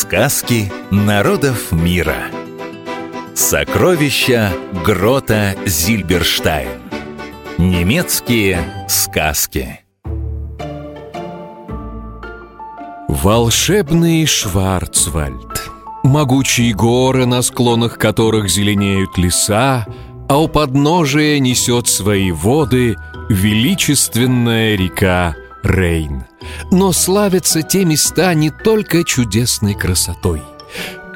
Сказки народов мира. Сокровища Грота Зильберштайн. Немецкие сказки. Волшебный Шварцвальд. Могучие горы, на склонах которых зеленеют леса, а у подножия несет свои воды величественная река Рейн. Но славятся те места не только чудесной красотой.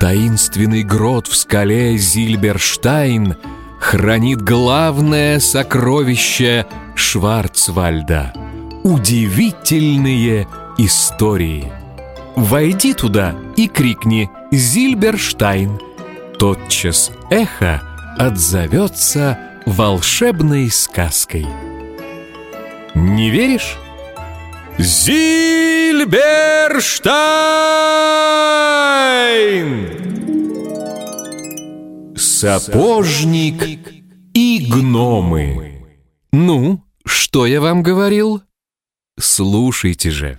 Таинственный грот в скале Зильберштайн хранит главное сокровище Шварцвальда — удивительные истории. Войди туда и крикни «Зильберштайн!» Тотчас эхо отзовется волшебной сказкой. Не веришь? Зильберштайн! Сапожник и гномы. Ну, что я вам говорил? Слушайте же.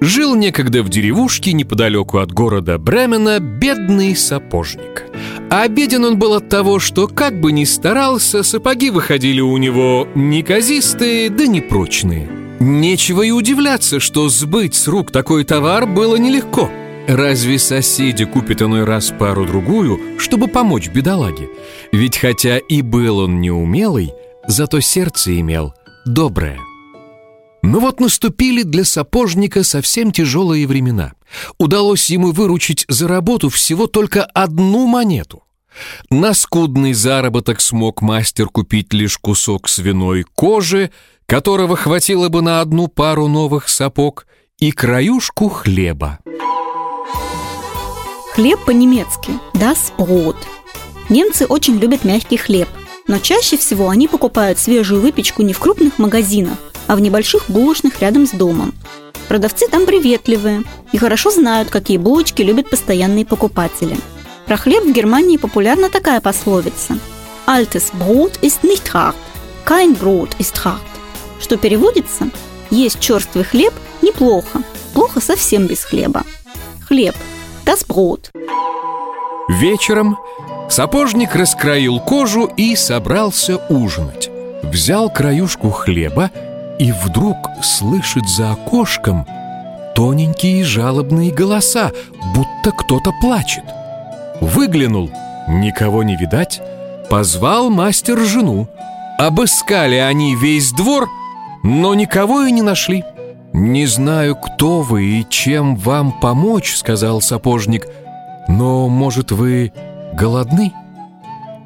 Жил некогда в деревушке неподалеку от города Бремена бедный сапожник. А беден он был от того, что как бы ни старался, сапоги выходили у него неказистые да непрочные. Нечего и удивляться, что сбыть с рук такой товар было нелегко. Разве соседи купят иной раз пару-другую, чтобы помочь бедолаге? Ведь хотя и был он неумелый, зато сердце имел доброе. Но вот наступили для сапожника совсем тяжелые времена. Удалось ему выручить за работу всего только одну монету. На скудный заработок смог мастер купить лишь кусок свиной кожи, которого хватило бы на одну пару новых сапог, и краюшку хлеба. Хлеб по-немецки «das Brot». Немцы очень любят мягкий хлеб, но чаще всего они покупают свежую выпечку не в крупных магазинах, а в небольших булочных рядом с домом. Продавцы там приветливые и хорошо знают, какие булочки любят постоянные покупатели. Про хлеб в Германии популярна такая пословица «Altes Brot ist nicht hart, kein Brot ist hart», что переводится «Есть черствый хлеб неплохо, плохо совсем без хлеба». Хлеб – das Brot. Вечером сапожник раскроил кожу и собрался ужинать. Взял краюшку хлеба и вдруг слышит за окошком тоненькие жалобные голоса, будто кто-то плачет. Выглянул, никого не видать, позвал мастер жену. Обыскали они весь двор, но никого и не нашли. «Не знаю, кто вы и чем вам помочь», — сказал сапожник, «но, может, вы голодны?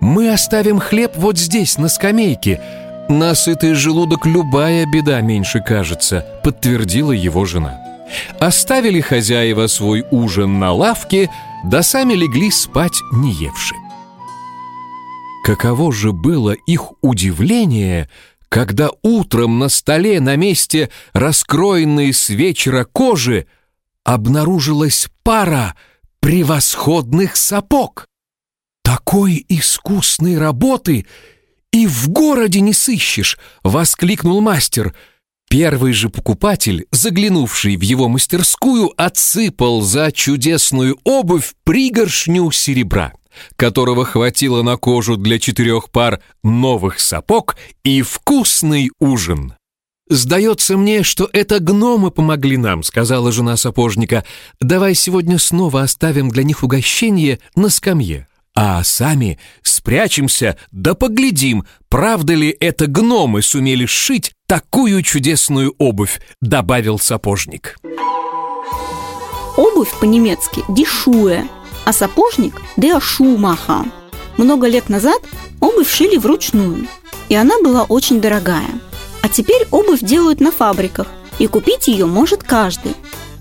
Мы оставим хлеб вот здесь, на скамейке, «На сытый желудок любая беда меньше кажется», — подтвердила его жена. Оставили хозяева свой ужин на лавке, да сами легли спать не евши. Каково же было их удивление, когда утром на столе на месте раскроенной с вечера кожи обнаружилась пара превосходных сапог. Такой искусной работы — «И в городе не сыщешь!» — воскликнул мастер. Первый же покупатель, заглянувший в его мастерскую, отсыпал за чудесную обувь пригоршню серебра, которого хватило на кожу для четырех пар новых сапог и вкусный ужин. «Сдается мне, что это гномы помогли нам», — сказала жена сапожника. «Давай сегодня снова оставим для них угощение на скамье» а сами спрячемся да поглядим, правда ли это гномы сумели сшить такую чудесную обувь», — добавил сапожник. Обувь по-немецки «дишуэ», а сапожник «der Schuhmacher». Много лет назад обувь шили вручную, и она была очень дорогая. А теперь обувь делают на фабриках, и купить ее может каждый.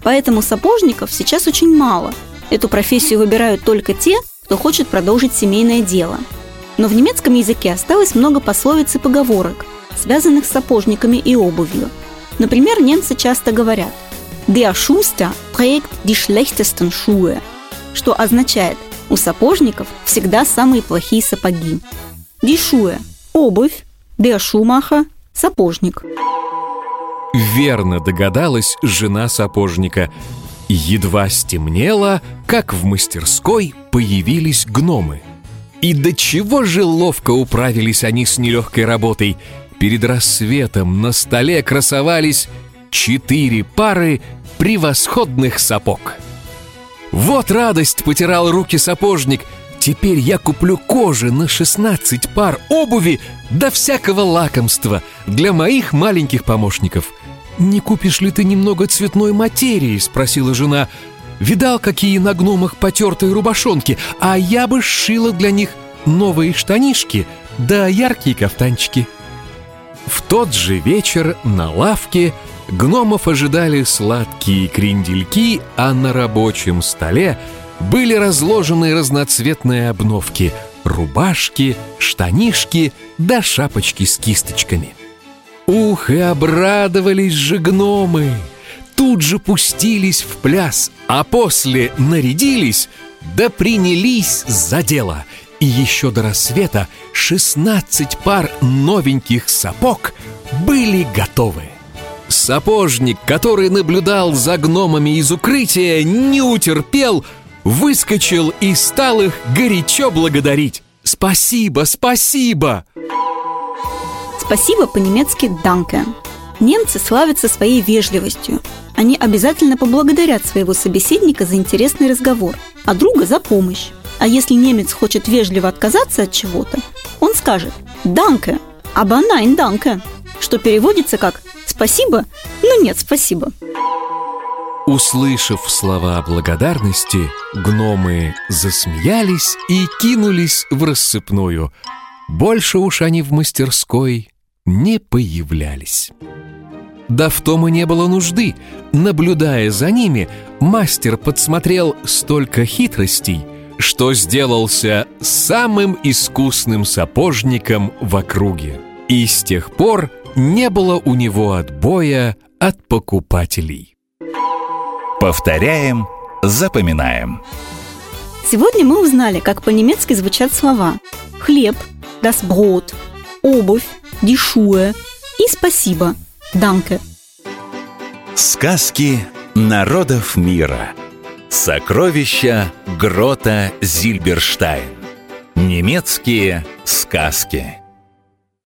Поэтому сапожников сейчас очень мало. Эту профессию выбирают только те, кто хочет продолжить семейное дело. Но в немецком языке осталось много пословиц и поговорок, связанных с сапожниками и обувью. Например, немцы часто говорят «Der Schuster trägt die schlechtesten Schuhe», что означает «у сапожников всегда самые плохие сапоги». Schuhe – обувь, der Schuhmacher – сапожник. Верно догадалась жена сапожника – Едва стемнело, как в мастерской появились гномы. И до чего же ловко управились они с нелегкой работой. Перед рассветом на столе красовались четыре пары превосходных сапог. Вот радость потирал руки сапожник. Теперь я куплю кожи на 16 пар обуви до всякого лакомства для моих маленьких помощников – «Не купишь ли ты немного цветной материи?» — спросила жена. «Видал, какие на гномах потертые рубашонки, а я бы сшила для них новые штанишки да яркие кафтанчики». В тот же вечер на лавке гномов ожидали сладкие крендельки, а на рабочем столе были разложены разноцветные обновки — рубашки, штанишки да шапочки с кисточками — Ух, и обрадовались же гномы! Тут же пустились в пляс, а после нарядились, да принялись за дело. И еще до рассвета 16 пар новеньких сапог были готовы. Сапожник, который наблюдал за гномами из укрытия, не утерпел, выскочил и стал их горячо благодарить. «Спасибо, спасибо!» Спасибо по-немецки «данке». Немцы славятся своей вежливостью. Они обязательно поблагодарят своего собеседника за интересный разговор, а друга за помощь. А если немец хочет вежливо отказаться от чего-то, он скажет «данке», nein, danke, что переводится как «спасибо, но нет спасибо». Услышав слова благодарности, гномы засмеялись и кинулись в рассыпную. Больше уж они в мастерской не появлялись. Да в том и не было нужды. Наблюдая за ними, мастер подсмотрел столько хитростей, что сделался самым искусным сапожником в округе. И с тех пор не было у него отбоя от покупателей. Повторяем, запоминаем. Сегодня мы узнали, как по-немецки звучат слова «хлеб», «das Brot», «обувь», дишуэ и спасибо, данке. Сказки народов мира. Сокровища Грота Зильберштайн. Немецкие сказки.